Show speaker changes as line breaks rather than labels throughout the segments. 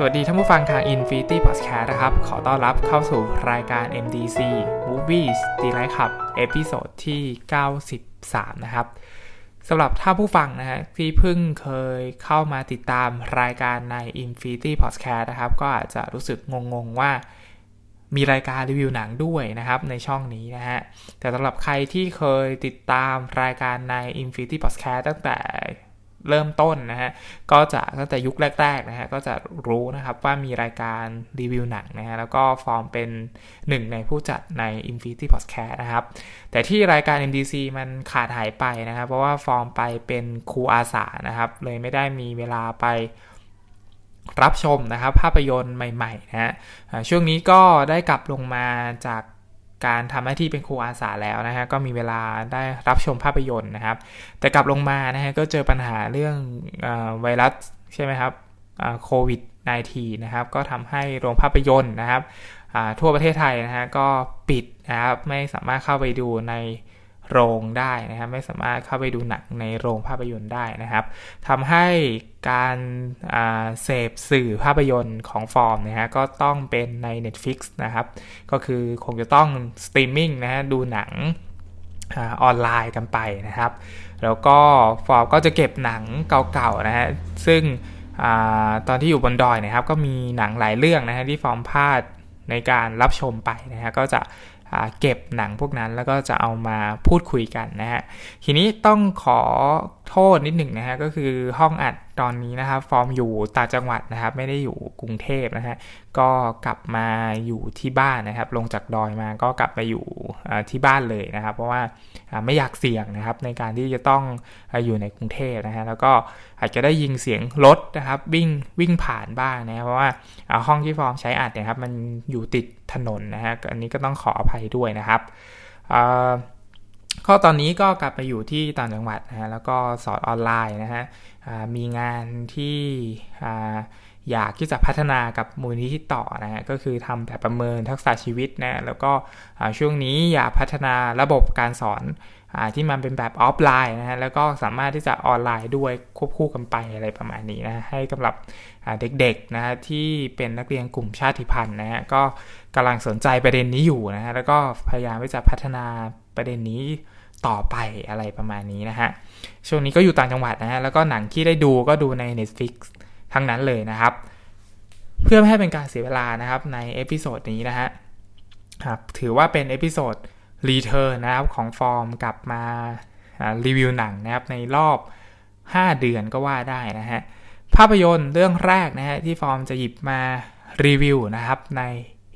สวัสดีท่านผู้ฟังทาง Infinity Podcast นะครับ ขอต้อนรับเข้าสู่รายการ MDC Movies d e l i g h t Club episode ที่ 93 นะครับสำหรับท่านผู้ฟังนะฮะที่เพิ่งเคยเข้ามาติดตามรายการใน Infinity Podcast นะครับ ก็อาจจะรู้สึกงงๆว่ามีรายการรีวิวหนังด้วยนะครับในช่องนี้นะฮะ แต่สำหรับใครที่เคยติดตามรายการใน Infinity Podcast ตั้งแต่ เริ่มต้นนะฮะก็จะตั้งแต่ยุคแรกๆนะฮะก็จะรู้นะครับว่ามีรายการรีวิวหนังนะฮะแล้วก็ฟอร์มเป็นหนึ่งในผู้จัดใน Infinity Podcast นะครับ แต่ที่รายการ MDC มันขาดหายไปนะครับ เพราะว่าฟอร์มไปเป็นครูอาสานะครับ เลยไม่ได้มีเวลาไปรับชมนะครับ ภาพยนตร์ใหม่ๆนะฮะช่วงนี้ก็ได้กลับลงมาจาก การทำหน้าที่เป็นครูอาสาแล้วนะฮะก็มีเวลาได้รับชมภาพยนตร์นะครับ แต่กลับลงมานะฮะก็เจอปัญหาเรื่องอไวรัสใช่ไหมครับโควิด -19 นะครับก็ทำให้โรงภาพยนตร์นะครับทั่วประเทศไทยนะฮะก็ปิดนะครับไม่สามารถเข้าไปดูใน โรงได้นะครับไม่สามารถเข้าไปดูหนังในโรงภาพยนตร์ได้นะครับทำให้การเสพสื่อภาพยนตร์ของฟอร์มนะฮะก็ต้องเป็นใน Netflix นะครับ ก็คือคงจะต้องสตรีมมิ่งนะฮะดูหนังออนไลน์กันไปนะครับ แล้วก็ฟอร์มก็จะเก็บหนังเก่าๆนะฮะซึ่งเอ่อตอนที่อยู่บนดอยนะครับ ก็มีหนังหลายเรื่องนะฮะที่ฟอร์มพลาดในการรับชมไปนะฮะก็จะ เก็บหนังพวกนั้นแล้วก็จะเอามาพูดคุยกันนะฮะทีนี้ต้องขอ โทษนิดหนึ่งนะฮะก็คือห้องอัดตอนนี้นะครับ ฟอร์มอยู่ต่างจังหวัดนะครับ ไม่ได้อยู่กรุงเทพนะฮะก็กลับมาอยู่ที่บ้านนะครับ ลงจากดอยมาก็กลับมาอยู่ที่บ้านเลยนะครับ เพราะว่าไม่อยากเสี่ยงนะครับ ในการที่จะต้องอยู่ในกรุงเทพนะฮะแล้วก็อาจจะได้ยิงเสียงรถนะครับวิ่งวิ่งผ่านบ้างนะเพราะว่าห้องที่ฟอร์มใช้อัดเนี่ยครับมันอยู่ติดถนนนะฮะอันนี้ก็ต้องขออภัยด้วยนะครับ ก็ตอนนี้ก็กลับไปอยู่ที่ต่างจังหวัดนะฮะแล้วก็สอนออนไลน์นะฮะมีงานที่อยากที่จะพัฒนากับมูลนิธิต่อนะฮะก็คือทำแบบประเมินทักษะชีวิตนะแล้วก็ช่วงนี้อยากพัฒนาระบบการสอนที่มันเป็นแบบออฟไลน์นะฮะแล้วก็สามารถที่จะออนไลน์ด้วยควบคู่กันไปอะไรประมาณนี้นะให้กำลับเด็กๆนะฮะที่เป็นนักเรียนกลุ่มชาติพันธุ์นะฮะก็กำลังสนใจประเด็นนี้อยู่นะฮะแล้วก็พยายามที่จะพัฒนา ประเด็นนี้ต่อไปอะไรประมาณนี้นะฮะ ช่วงนี้ก็อยู่ต่างจังหวัดนะฮะ แล้วก็หนังที่ได้ดูก็ดูใน Netflix ทั้งนั้นเลยนะครับ เพื่อไม่ให้เป็นการเสียเวลานะครับใน episode นี้นะฮะครับถือว่าเป็น episode return นะครับของฟอร์มกลับมารีวิวหนังนะครับในรอบ 5 เดือนก็ว่าได้นะฮะ ภาพยนตร์เรื่องแรกนะฮะที่ฟอร์มจะหยิบมารีวิวนะครับใน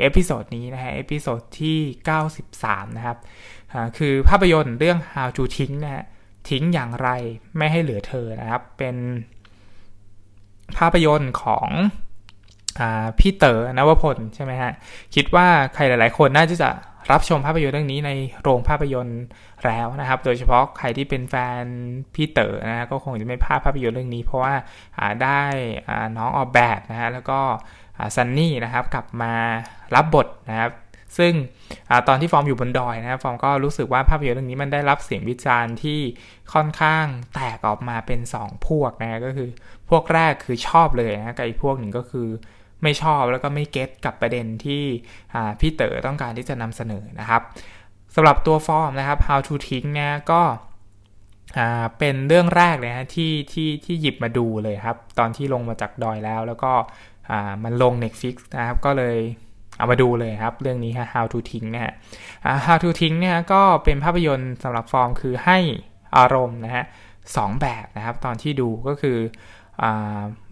episode นี้นะฮะ episode ที่ 93 นะครับ คือภาพยนตร์เรื่อง How to ทิ้งนะฮะทิ้งอย่างไรไม่ให้เหลือเธอนะครับ เป็นภาพยนตร์ของเอ่อพี่เต๋อนวพลใช่ไหมฮะ คิดว่าใครหลาย ๆ คนน่าจะรับชมภาพยนตร์เรื่องนี้ในโรงภาพยนตร์แล้วนะครับ โดยเฉพาะใครที่เป็นแฟนพี่เต๋อนะก็คงจะไม่พลาดภาพยนตร์เรื่องนี้ เพราะว่าได้น้องออกแบบนะฮะแล้วก็ซันนี่นะครับกลับมารับบทนะครับ ซึ่งเอ่อตอนที่ฟอร์มอยู่บนดอยนะครับฟอร์มก็รู้สึกว่าภาพยนตร์เรื่องนี้มันได้รับเสียงวิจารณ์ที่ค่อนข้างแตกออกมาเป็น 2 พวกนะก็คือพวกแรกคือชอบเลยนะกับอีกพวกหนึ่งก็คือไม่ชอบแล้วก็ไม่ get กับประเด็นที่พี่เต๋อต้องการที่จะนำเสนอนะครับสำหรับตัวฟอร์มนะครับ how to ทิ้งเนี่ยก็เป็นเรื่องแรกเลยนะที่ที่ที่หยิบมาดูเลยครับ ตอนที่ลงมาจากดอยแล้ว แล้วก็มันลง Netflix นะครับ ก็เลย เอามาดูเลยครับ เรื่องนี้ฮะ how to ทิ้งนะฮะ how to ทิ้งเนี่ยก็เป็นภาพยนตร์สำหรับฟอร์มคือให้อารมณ์นะฮะสองแบบนะครับ ตอนที่ดูก็คือ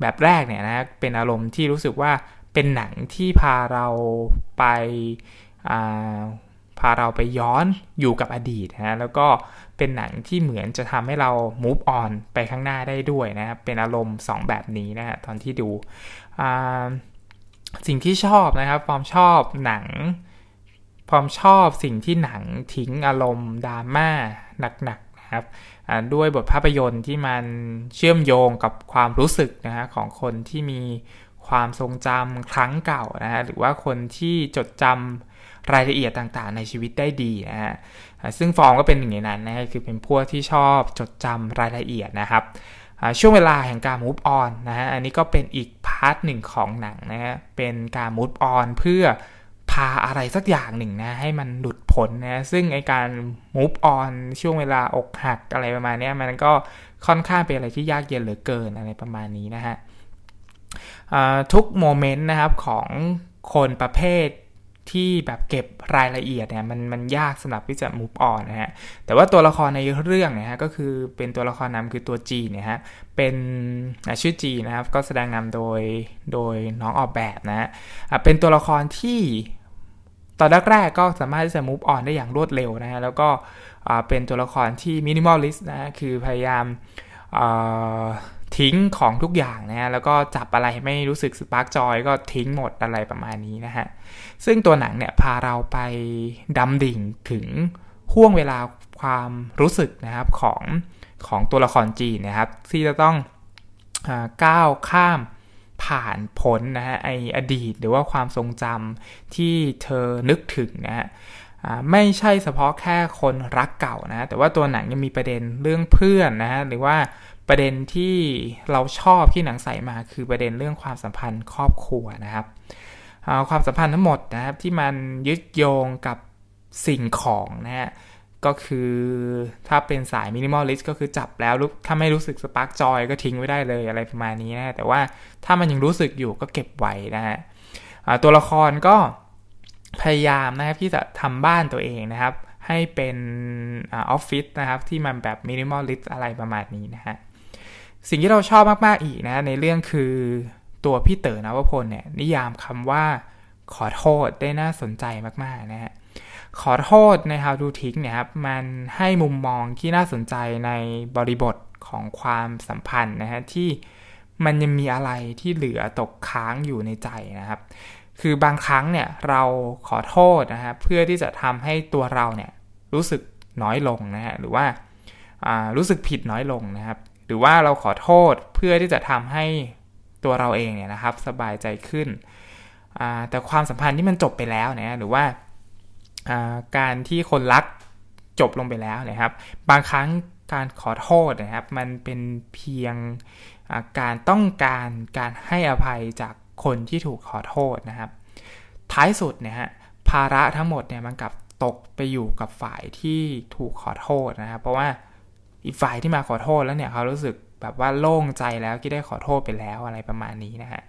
แบบแรกเนี่ยนะเป็นอารมณ์ที่รู้สึกว่าเป็นหนังที่พาเราไปพาเราไปย้อนอยู่กับอดีตนะแล้วก็เป็นหนังที่เหมือนจะทำให้เรา move on ไปข้างหน้าได้ด้วยนะครับเป็นอารมณ์ 2 แบบนี้นะฮะตอนที่ดู สิ่งที่ชอบนะครับฟอร์มชอบหนังฟอร์มชอบสิ่งที่หนังทิ้งอารมณ์ดราม่าหนักๆนะครับด้วยบทภาพยนตร์ที่มันเชื่อมโยงกับความรู้สึกนะฮะของคนที่มีความทรงจำครั้งเก่านะฮะหรือว่าคนที่จดจำรายละเอียดต่างๆ ในชีวิตได้ดีนะฮะซึ่งฟองก็เป็นหนึ่งในนั้นนะคือเป็นพวกที่ชอบจดจำรายละเอียดนะครับ ช่วงเวลาแห่งการ move on นะฮะ อันนี้ก็เป็นอีกพาร์ทหนึ่งของหนังนะฮะ เป็นการ move on เพื่อพาอะไรสักอย่างหนึ่งนะ ให้มันหลุดพ้นนะ ซึ่งไอการ move on ช่วงเวลาอกหักอะไรประมาณนี้มันก็ค่อนข้างเป็นอะไรที่ยากเย็นเหลือเกินอะไรประมาณนี้นะฮะทุกโมเมนต์นะครับของคนประเภท ที่แบบเก็บรายละเอียดเนี่ยมันมันยากสำหรับที่จะ move on นะฮะแต่ว่าตัวละครในเรื่องเนี่ยฮะก็คือเป็นตัวละครนำคือตัวจีเนี่ยฮะเป็นชื่อจีนะครับก็แสดงนำโดยโดยน้องออกแบบนะฮะเป็นตัวละครที่ตอนแรกๆก็สามารถที่จะ move on ได้อย่างรวดเร็วนะฮะแล้วก็เป็นตัวละครที่ minimalist นะคือพยายาม ทิ้งของทุกอย่างนะฮะแล้วก็จับอะไรไม่รู้สึกสปาร์กจอยก็ทิ้งหมดอะไรประมาณนี้นะฮะ ซึ่งตัวหนังเนี่ยพาเราไปดำดิ่งถึงห่วงเวลาความรู้สึกนะครับของของตัวละครจีนนะครับ ที่จะต้องอก้าวข้ามผ่านพ้นนะฮะไออดีตหรือว่าความทรงจำที่เธอนึกถึงนะฮะไม่ใช่เฉพาะแค่คนรักเก่านะ แต่ว่าตัวหนังยังมีประเด็นเรื่องเพื่อนนะฮะหรือว่า ประเด็นที่เราชอบที่หนังใส่มาคือประเด็นเรื่องความสัมพันธ์ครอบครัวนะครับความสัมพันธ์ทั้งหมดนะครับที่มันยึดโยงกับสิ่งของนะฮะก็คือถ้าเป็นสาย minimalist ก็คือจับแล้วถ้าไม่รู้สึก spark joy ก็ทิ้งไว้ได้เลยอะไรประมาณนี้นะแต่ว่าถ้ามันยังรู้สึกอยู่ก็เก็บไว้นะฮะตัวละครก็พยายามนะครับที่จะทำบ้านตัวเองนะครับ ให้เป็นออฟฟิศนะครับที่มันแบบ minimalist อะไรประมาณนี้นะฮะ สิ่งที่เราชอบมากๆอีกนะ ในเรื่องคือตัวพี่เต๋อนวพลเนี่ยนิยามคำว่าขอโทษได้น่าสนใจมากๆนะฮะขอโทษใน How to ทิ้งเนี่ยครับ มันให้มุมมองที่น่าสนใจในบริบทของความสัมพันธ์นะฮะที่มันยังมีอะไรที่เหลือตกค้างอยู่ในใจนะครับ คือบางครั้งเนี่ยเราขอโทษนะฮะเพื่อที่จะทำให้ตัวเราเนี่ยรู้สึกน้อยลงนะฮะหรือว่ารู้สึกผิดน้อยลงนะครับ หรือว่าเราขอโทษเพื่อที่จะทำให้ตัวเราเองเนี่ยนะครับ สบายใจขึ้น แต่ความสัมพันธ์ที่มันจบไปแล้วนี่ยหรือว่าการที่คนรักจบลงไปแล้วนะครับ บางครั้งการขอโทษนะครับ มันเป็นเพียงการต้องการการให้อภัยจากคนที่ถูกขอโทษนะครับ ท้ายสุดเนี่ยฮะภาระทั้งหมดเนี่ยมันกลับตกไปอยู่กับฝ่ายที่ถูกขอโทษนะครับ เพราะว่า อีกฝ่ายที่มาขอโทษแล้วเนี่ยเขารู้สึกแบบว่าโล่งใจแล้วที่ได้ขอโทษไปแล้วอะไรประมาณนี้นะฮะ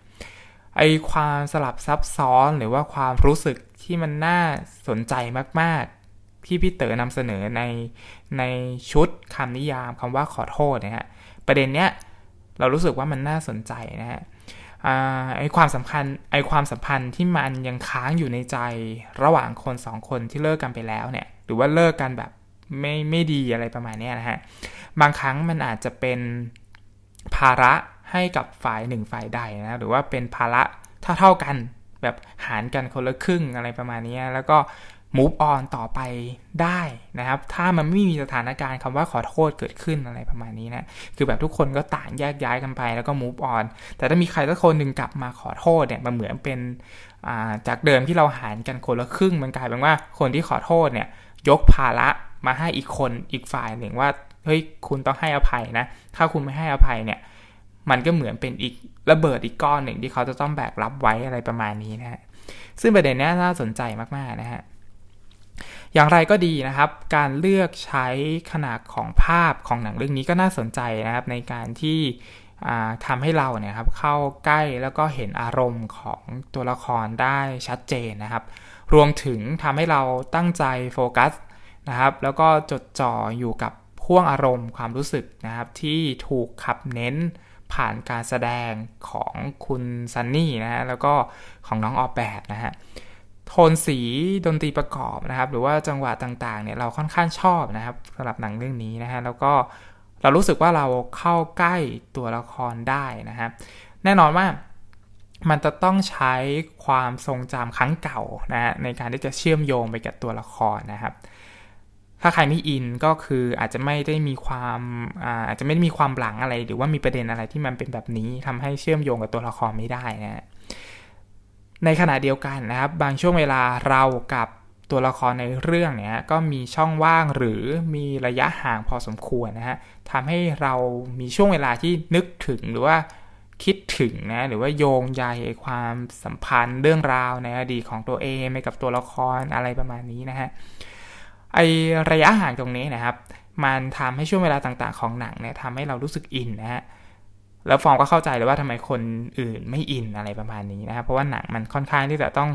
ไอความสลับซับซ้อนหรือว่าความรู้สึกที่มันน่าสนใจมาก ๆ ที่พี่เต๋อนำเสนอในในชุดคำนิยามคำว่าขอโทษนะฮะประเด็นเนี้ยเรารู้สึกว่ามันน่าสนใจนะฮะไอความสำคัญไอความสัมพันธ์ที่มันยังค้างอยู่ในใจระหว่างคนสองคนที่เลิกกันไปแล้วเนี่ย หรือว่าเลิกกันแบบ ไม่ไม่ดีอะไรประมาณนี้นะฮะบางครั้งมันอาจจะเป็นภาระให้กับฝ่ายหนึ่งฝ่ายใดนะหรือว่าเป็นภาระเท่าเท่ากันแบบหารกันคนละครึ่งอะไรประมาณนี้แล้วก็ move on ต่อไปได้นะครับ ถ้ามันไม่มีสถานการณ์คำว่าขอโทษเกิดขึ้นอะไรประมาณนี้นะคือแบบทุกคนก็ต่างแยกย้ายกันไปแล้วก็ move on แต่ถ้ามีใครสักคนหนึ่งกลับมาขอโทษเนี่ยมันเหมือนเป็นจากเดิมที่เราหารกันคนละครึ่งมันกลายเป็นว่าคนที่ขอโทษเนี่ยยกภาระ มาให้อีกคนอีกฝ่ายหนึ่งว่าเฮ้ยคุณต้องให้อภัยนะ ถ้าคุณไม่ให้อภัยเนี่ย มันก็เหมือนเป็นอีกระเบิดอีกก้อนหนึ่งที่เขาจะต้องแบกรับไว้อะไรประมาณนี้นะฮะซึ่งประเด็นนี้น่าสนใจมากๆนะฮะอย่างไรก็ดีนะครับ การเลือกใช้ขนาดของภาพของหนังเรื่องนี้ก็น่าสนใจนะครับ ในการที่ทำให้เราเนี่ยครับเข้าใกล้แล้วก็เห็นอารมณ์ของตัวละครได้ชัดเจนนะครับ รวมถึงทำให้เราตั้งใจโฟกัส นะครับ แล้วก็จดจ่ออยู่กับพ่วงอารมณ์ความรู้สึกนะครับ ที่ถูกขับเน้นผ่านการแสดงของคุณซันนี่นะฮะแล้วก็ของน้องออแบบนะฮะโทนสีดนตรีประกอบนะครับ หรือว่าจังหวะต่างๆเนี่ยเราค่อนข้างชอบนะครับสำหรับหนังเรื่องนี้นะฮะแล้วก็เรารู้สึกว่าเราเข้าใกล้ตัวละครได้นะครับแน่นอนว่ามันจะต้องใช้ความทรงจำครั้งเก่านะฮะในการที่จะเชื่อมโยงไปกับตัวละครนะครับ ถ้าใครไม่อินก็คืออาจจะไม่ได้มีความอาจจะไม่ได้มีความหลังอะไร หรือว่ามีประเด็นอะไรที่มันเป็นแบบนี้ทำให้เชื่อมโยงกับตัวละครไม่ได้นะในขณะเดียวกันนะครับ บางช่วงเวลาเรากับตัวละครในเรื่องเนี่ยก็มีช่องว่างหรือมีระยะห่างพอสมควรนะฮะทำให้เรามีช่วงเวลาที่นึกถึงหรือว่าคิดถึงนะหรือว่าโยงใยความสัมพันธ์เรื่องราวในอดีตของตัวเองไปกับตัวละครอะไรประมาณนี้นะฮะ ไอระยะห่างตรงนี้นะครับ มันทำให้ช่วงเวลาต่างๆ ของหนังเนี่ยทำให้เรารู้สึกอินนะฮะแล้วฟองก็เข้าใจเลยว่าทำไมคนอื่นไม่อินอะไรประมาณนี้นะครับเพราะว่าหนังมันค่อนข้างที่จะต้อง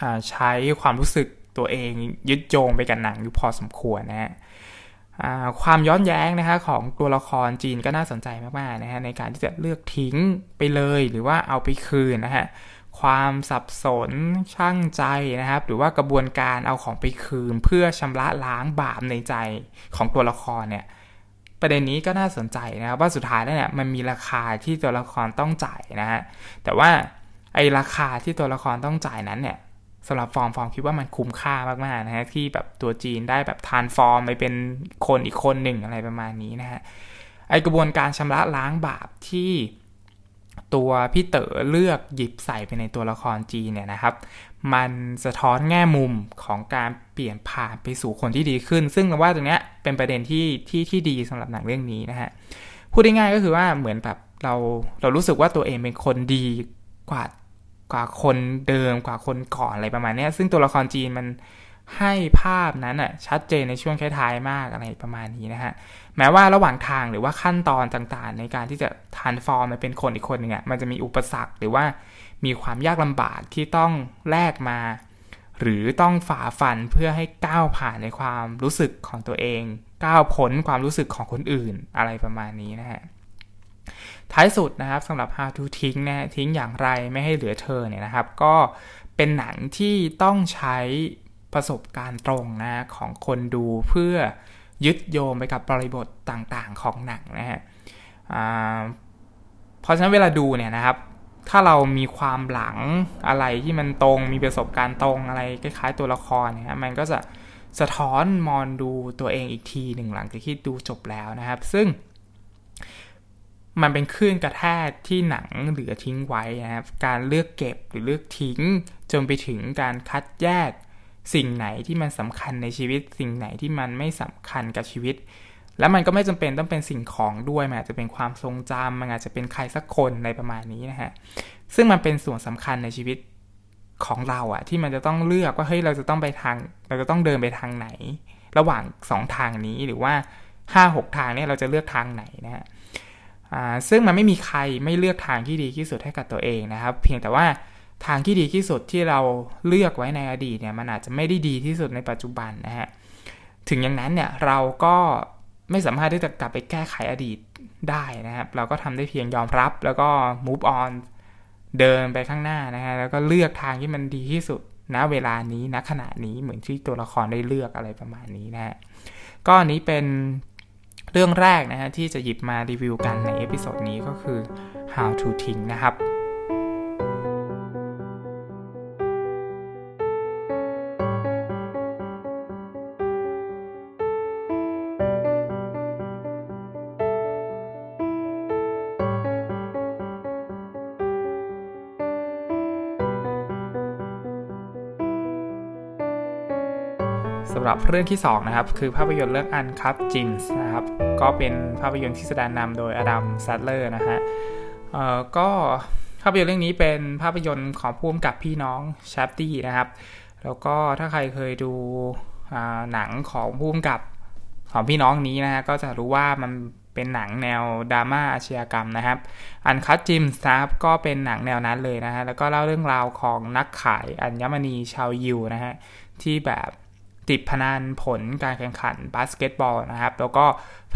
อใช้ความรู้สึกตัวเองยึดโยงไปกับหนังอยู่พอสมควรนะฮะความย้อนแย้งนะฮะของตัวละครจีนก็น่าสนใจมากๆนะฮะในการที่จะเลือกทิ้งไปเลยหรือว่าเอาไปคืนนะฮะ ความสับสนช่างใจนะครับ หรือว่ากระบวนการเอาของไปคืน เพื่อชำระล้างบาปในใจของตัวละครเนี่ยประเด็นนี้ก็น่าสนใจนะครับว่าสุดท้ายแล้วเนี่ยมันมีราคาที่ตัวละครต้องจ่ายนะฮะแต่ว่าไอราคาที่ตัวละครต้องจ่ายนั้นเนี่ยสำหรับฟอร์มฟอร์มคิดว่ามันคุ้มค่ามากๆนะฮะที่แบบตัวจีนได้แบบทานฟอร์มไปเป็นคนอีกคนหนึ่งอะไรประมาณนี้นะฮะไอกระบวนการชำระล้างบาปที่ ตัวพี่เต๋อเลือกหยิบใส่ไปในตัวละครจีเนี่ยนะครับ มันสะท้อนแง่มุมของการเปลี่ยนผ่านไปสู่คนที่ดีขึ้น ซึ่งเราว่าตรงนี้เป็นประเด็นที่ที่ที่ดีสำหรับหนังเรื่องนี้นะฮะพูดง่ายๆก็คือว่าเหมือนแบบเราเรารู้สึกว่าตัวเองเป็นคนดีกว่ากว่าคนเดิมกว่าคนก่อนอะไรประมาณนี้ซึ่งตัวละครจีนมัน ให้ภาพนั้นอะชัดเจนในช่วงท้ายๆมากอะไรประมาณนี้นะฮะแม้ว่าระหว่างทางหรือว่าขั้นตอนต่างๆ ในการที่จะทานฟอร์มมาเป็นคนอีกคนหนึ่งอะมันจะมีอุปสรรคหรือว่ามีความยากลำบากที่ต้องแลกมา หรือต้องฝ่าฟันเพื่อให้ก้าวผ่านในความรู้สึกของตัวเอง ก้าวพ้นความรู้สึกของคนอื่นอะไรประมาณนี้นะฮะท้ายสุดนะครับสำหรับ How to ทิ้งนะทิ้งอย่างไรไม่ให้เหลือเธอเนี่ยนะครับ ก็เป็นหนังที่ต้องใช้ ประสบการณ์ตรงนะของคนดูเพื่อยึดโยงไปกับบริบทต่างๆของหนังนะฮะเพราะฉะนั้นเวลาดูเนี่ยนะครับ ถ้าเรามีความหลังอะไรที่มันตรงมีประสบการณ์ตรงอะไรคล้ายๆตัวละครนี่ยมันก็จะสะท้อนมอนดูตัวเองอีกทีหนึ่งหลังจากที่ดูจบแล้วนะครับ ซึ่ง มันเป็นคลื่นกระแทกที่หนังเหลือทิ้งไว้นะครับ การเลือกเก็บหรือเลือกทิ้ง จนไปถึงการคัดแยก สิ่งไหนที่มันสำคัญในชีวิต สิ่งไหนที่มันไม่สำคัญกับชีวิต แล้วมันก็ไม่จำเป็นต้องเป็นสิ่งของด้วยมันอาจจะเป็นความทรงจำมันอาจจะเป็นใครสักคนในประมาณนี้นะฮะซึ่งมันเป็นส่วนสำคัญในชีวิตของเราอะที่มันจะต้องเลือกว่าเฮ้ยเราจะต้องไปทาง เราจะต้องเดินไปทางไหน ระหว่าง 2 ทางนี้หรือว่า 5 6 ทางนี้เราจะเลือกทางไหนนะฮะซึ่งมันไม่มีใครไม่เลือกทางที่ดีที่สุดให้กับตัวเองนะครับ เพียงแต่ว่า ทางที่ดีที่สุดที่เราเลือกไว้ในอดีตเนี่ยมันอาจจะไม่ได้ดีที่สุดในปัจจุบันนะฮะถึงอย่างนั้นเนี่ยเราก็ไม่สามารถที่จะกลับไปแก้ไขอดีตได้นะครับ เราก็ทำได้เพียงยอมรับ แล้วก็ move on เดินไปข้างหน้านะฮะแล้วก็เลือกทางที่มันดีที่สุดณเวลานี้ณขณะนี้เหมือนที่ตัวละครได้เลือกอะไรประมาณนี้นะฮะก็อันี้เป็นเรื่องแรกนะฮะที่จะหยิบมารีวิวกันใน episode นี้ก็คือ how to ทิ้งนะครับ หรับเรื่องที่2นะครับคือภาพยนตร์เรื่อง Uncut Gems นะครับก็เป็นภาพยนตร์ที่แสดงนำโดยอดัมแซนด์เลอร์นะฮะเอ่อก็ภาพยนตร์เรื่องนี้เป็นภาพยนตร์ของผู้กำกับพี่น้องซาฟดี้นะครับแล้วก็ถ้าใครเคยดูหนังของผู้กำกับของพี่น้องนี้นะฮะก็จะรู้ว่ามันเป็นหนังแนวดราม่าอาชญากรรมนะครับ Uncut Gems นะครับก็เป็นหนังแนวนั้นเลยนะฮะแล้วก็เล่าเรื่องราวของนักขายอัญมณีชาวยิวนะฮะที่แบบ ติดพนันผลการแข่งขันบาสเกตบอลนะครับ แล้วก็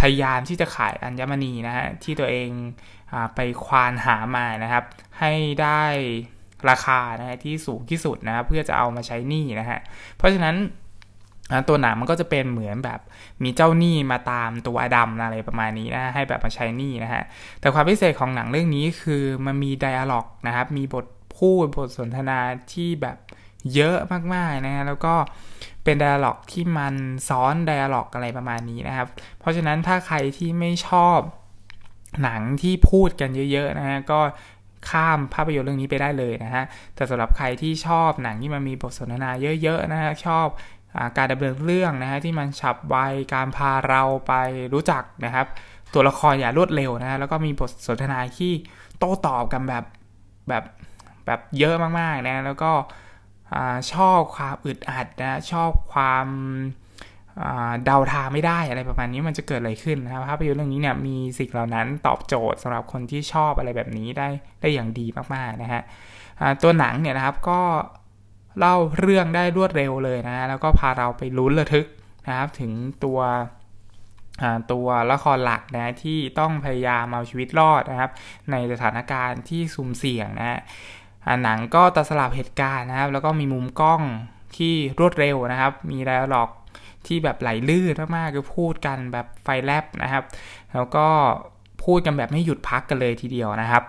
พยายามที่จะขายอัญมณีนะฮะที่ตัวเองอไปควานหามานะครับ ให้ได้ราคานะฮะที่สูงที่สุดนะครับเพื่อจะเอามาใช้หนี้นะฮะเพราะฉะนั้นตัวหนังมันก็จะเป็นเหมือนแบบมีเจ้าหนี้มาตามตัวอดัมอะไรประมาณนี้นะให้แบบมาใช้หนี้นะฮะแต่ความพิเศษของหนังเรื่องนี้คือมันมีไดอะล็อกนะครับมีบทพูดบทสนทนาที่แบบเยอะมากๆนะฮะแล้วก็ เป็นไดอะล็อกที่มันซ้อนไดอะล็อกอะไรประมาณนี้นะครับ เพราะฉะนั้นถ้าใครที่ไม่ชอบหนังที่พูดกันเยอะๆนะฮะก็ข้ามภาพยนตร์เรื่องนี้ไปได้เลยนะฮะ แต่สำหรับใครที่ชอบหนังที่มันมีบทสนทนาเยอะๆนะฮะชอบการดำเนินเรื่องนะฮะที่มันฉับไวการพาเราไปรู้จักนะครับ ตัวละครอย่ารวดเร็วนะฮะแล้วก็มีบทสนทนาที่โต้ตอบกันแบบแบบแบบเยอะมากๆนะแล้วก็ ชอบความอึดอัดนะชอบความเดาทางไม่ได้อะไรประมาณนี้มันจะเกิดอะไรขึ้นนะครับภาพยนตร์เรื่องนี้เนี่ยมีสิ่งเหล่านั้นตอบโจทย์สำหรับคนที่ชอบอะไรแบบนี้ได้ได้อย่างดีมากๆนะฮะตัวหนังเนี่ยนะครับก็เล่าเรื่องได้รวดเร็วเลยนะแล้วก็พาเราไปลุ้นระทึกนะครับถึงตัวตัวละครหลักนะที่ต้องพยายามเอาชีวิตรอดนะครับ ในสถานการณ์ที่สุ่มเสี่ยงนะ หนังก็ตัดสลับเหตุการณ์นะครับ แล้วก็มีมุมกล้องที่รวดเร็วนะครับ มีไดอะล็อกที่แบบไหลลื่นมากๆคือพูดกันแบบไฟแลบนะครับ แล้วก็พูดกันแบบไม่หยุดพักกันเลยทีเดียวนะครับ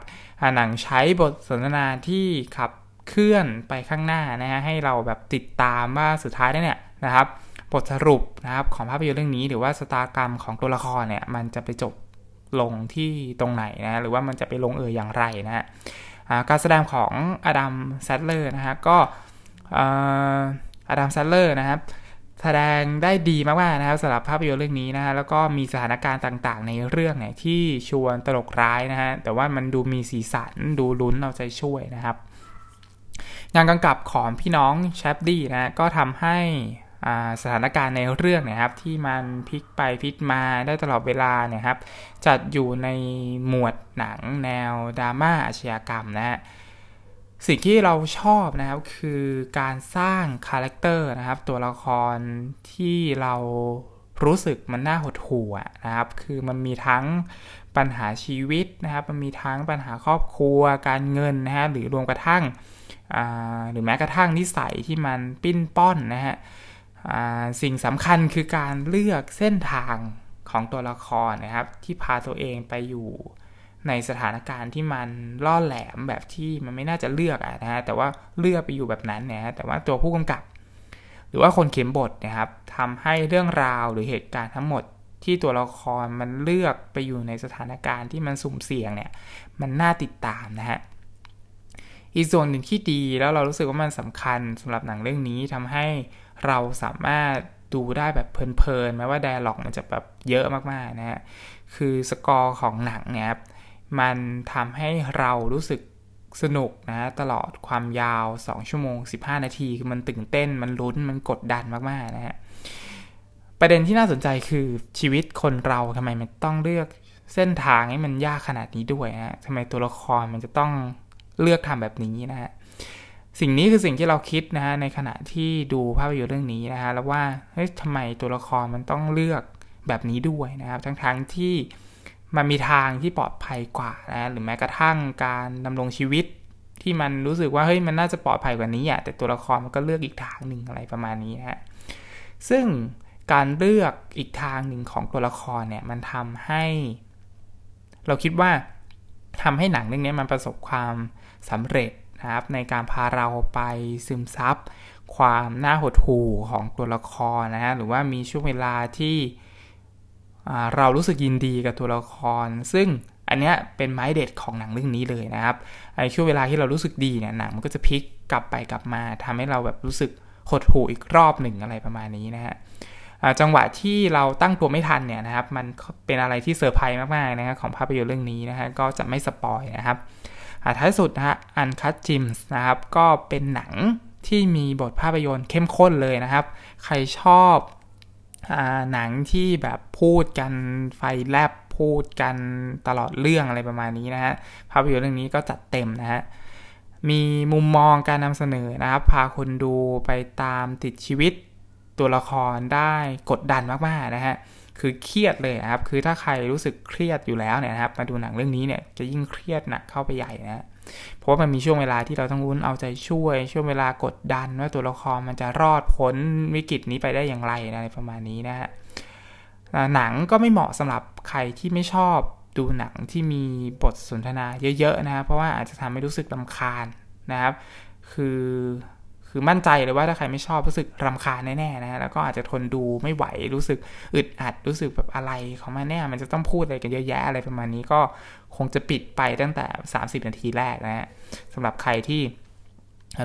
หนังใช้บทสนทนาที่ขับเคลื่อนไปข้างหน้านะฮะให้เราแบบติดตามว่าสุดท้ายเนี่ยนะครับ บทสรุปนะครับของภาพยนตร์เรื่องนี้ หรือว่าชะตากรรมของตัวละครเนี่ยมันจะไปจบลงที่ตรงไหนนะหรือว่ามันจะไปลงเอยอย่างไรนะฮะ การแสดงของอดัมแซนด์เลอร์นะฮะก็อดัมแซนด์เลอร์นะครับแสดงได้ดีมากๆนะครับสำหรับภาพยนตร์เรื่องนี้นะฮะแล้วก็มีสถานการณ์ต่างๆ ในเรื่องเนี่ยที่ชวนตลกร้ายนะฮะแต่ว่ามันดูมีสีสันดูลุ้นเอาใจช่วยนะครับ งานกำกับของพี่น้องแซฟดี้นะก็ทำให้ สถานการณ์ในเรื่องนะครับที่มันพลิกไปพลิกมาได้ตลอดเวลาเนี่ยครับจัดอยู่ในหมวดหนังแนวดราม่าอาชญากรรมนะฮะสิ่งที่เราชอบนะครับคือการสร้างคาแรคเตอร์นะครับตัวละครที่เรารู้สึกมันน่าหดหู่นะครับ คือมันมีทั้งปัญหาชีวิตนะครับ มันมีทั้งปัญหาครอบครัว การเงินนะฮะหรือรวมกระทั่งหรือแม้กระทั่งนิสัยที่มันปิ้นป้อนนะฮะ สิ่งสำคัญคือการเลือกเส้นทางของตัวละครนะครับ ที่พาตัวเองไปอยู่ในสถานการณ์ที่มันล่อแหลมแบบที่มันไม่น่าจะเลือกอะนะฮะแต่ว่าเลือกไปอยู่แบบนั้นเนี่ยแต่ว่าตัวผู้กำกับ หรือว่าคนเขียนบทนะครับทำให้เรื่องราวหรือเหตุการณ์ทั้งหมดที่ตัวละครมันเลือกไปอยู่ในสถานการณ์ที่มันสุ่มเสี่ยงเนี่ยมันน่าติดตามนะฮะอีกส่วนหนึ่งที่ดีแล้วเรารู้สึกว่ามันสำคัญสำหรับหนังเรื่องนี้ทำให้เราสามารถดูได้แบบเพลินๆแม้ว่า dialogue มันจะแบบเยอะมากๆนะฮะคือสกอร์ของหนังเนี่ยมันทำให้เรารู้สึกสนุกนะตลอดความยาว 2 ชั่วโมง 15 นาทีคือมันตื่นเต้นมันลุ้นมันกดดันมากๆนะฮะประเด็นที่น่าสนใจคือชีวิตคนเราทำไมมันต้องเลือกเส้นทางให้มันยากขนาดนี้ด้วยนะทำไมตัวละครมันจะต้องเลือกทำแบบนี้นะฮะ สิ่งนี้คือสิ่งที่เราคิดนะฮะในขณะที่ดูภาพยนตร์เรื่องนี้นะฮะแล้วว่าเฮ้ยทำไมตัวละครมันต้องเลือกแบบนี้ด้วยนะครับ ทั้งๆทที่มันมีทางที่ปลอดภัยกว่านะหรือแม้กระทั่งการดำรงชีวิตที่มันรู้สึกว่าเฮ้ยมันน่าจะปลอดภัยกว่านี้อะแต่ตัวละครมันก็เลือกอีกทางหนึ่งอะไรประมาณนี้ฮะซึ่งการเลือกอีกทางหนึ่งของตัวละครเนี่ยมันทำให้ เราคิดว่าทำให้หนังเรื่องนี้มันประสบความสำเร็จ นะครับในการพาเราไปซึมซับความน่าหดหู่ของตัวละครนะฮะหรือว่ามีช่วงเวลาที่เรารู้สึกยินดีกับตัวละคร ซึ่งอันนี้เป็นไม้เด็ดของหนังเรื่องนี้เลยนะครับไอ้ช่วงเวลาที่เรารู้สึกดีเนี่ยหนังมันก็จะพลิกกลับไปกลับมาทำให้เราแบบรู้สึกหดหู่อีกรอบหนึ่งอะไรประมาณนี้นะฮะจังหวะที่เราตั้งตัวไม่ทันเนี่ยนะครับ มันเป็นอะไรที่เซอร์ไพรส์มากๆนะครับของภาพยนตร์เรื่องนี้นะฮะก็จะไม่สปอยนะครับ ท้ายสุดนะฮะ Uncut Gems นะครับ ก็เป็นหนังที่มีบทภาพยนตร์เข้มข้นเลยนะครับ ใครชอบหนังที่แบบพูดกันไฟแลบพูดกันตลอดเรื่องอะไรประมาณนี้นะฮะภาพยนตร์เรื่องนี้ก็จัดเต็มนะฮะมีมุมมองการนำเสนอนะครับ พาคนดูไปตามติดชีวิตตัวละครได้กดดันมากๆนะฮะ คือเครียดเลยนะครับ คือถ้าใครรู้สึกเครียดอยู่แล้วเนี่ยนะครับมาดูหนังเรื่องนี้เนี่ยจะยิ่งเครียดหนักเข้าไปใหญ่นะเพราะว่ามันมีช่วงเวลาที่เราต้องรุ้นเอาใจช่วย ช่วงเวลากดดันว่าตัวละครมันจะรอดพ้นวิกฤตนี้ไปได้อย่างไรอะไรประมาณนี้นะฮะหนังก็ไม่เหมาะสำหรับใครที่ไม่ชอบดูหนังที่มีบทสนทนาเยอะๆนะเพราะว่าอาจจะทำให้รู้สึกลำคาญนะครับ คือ คือมั่นใจเลยว่าถ้าใครไม่ชอบรู้สึกรำคาญแน่ๆนะแล้วก็อาจจะทนดูไม่ไหวรู้สึกอึดอัดรู้สึกแบบอะไรของมันเนี่ยมันจะต้องพูดอะไรกันเยอะแยะอะไรประมาณนี้ก็คงจะปิดไปตั้งแต่ 30 นาทีแรกนะฮะสำหรับใครที่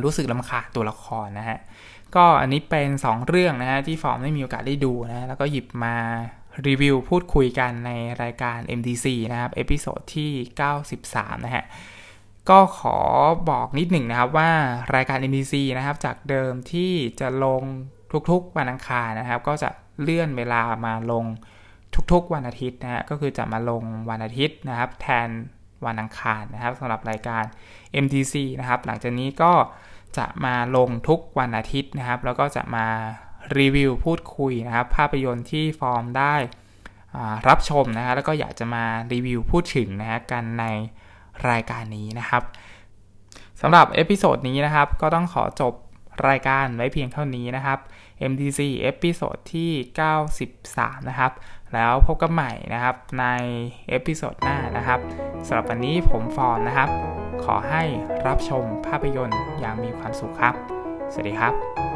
รู้สึกลำคาญตัวละครนะฮะ ก็อันนี้เป็น 2 เรื่องนะฮะ ที่ฟอร์มได้มีโอกาสได้ดูนะ แล้วก็หยิบมารีวิวพูดคุยกันในรายการ MDC นะครับ เอพิโซดที่ 93 นะฮะ ก็ขอบอกนิดหนึ่งนะครับว่ารายการ MDC นะครับจากเดิมที่จะลงทุกๆวันอังคารนะครับ ก็จะเลื่อนเวลามาลงทุกๆวันอาทิตย์นะฮะก็คือจะมาลงวันอาทิตย์นะครับ แทนวันอังคารนะครับสำหรับรายการ MDC นะครับ หลังจากนี้ก็จะมาลงทุกวันอาทิตย์นะครับ แล้วก็จะมารีวิวพูดคุยนะครับ ภาพยนตร์ที่ฟอร์มได้รับชมนะฮะแล้วก็อยากจะมารีวิวพูดถึงนะฮะกันใน รายการนี้นะครับสำหรับเอพิโซดนี้นะครับก็ต้องขอจบรายการไว้เพียงเท่านี้นะครับ MDC เอพิโซดที่ 93 นะครับ แล้วพบกันใหม่นะครับในเอพิโซดหน้านะครับสำหรับวันนี้ผมฟอร์มนะครับ ขอให้รับชมภาพยนตร์อย่างมีความสุขครับ สวัสดีครับ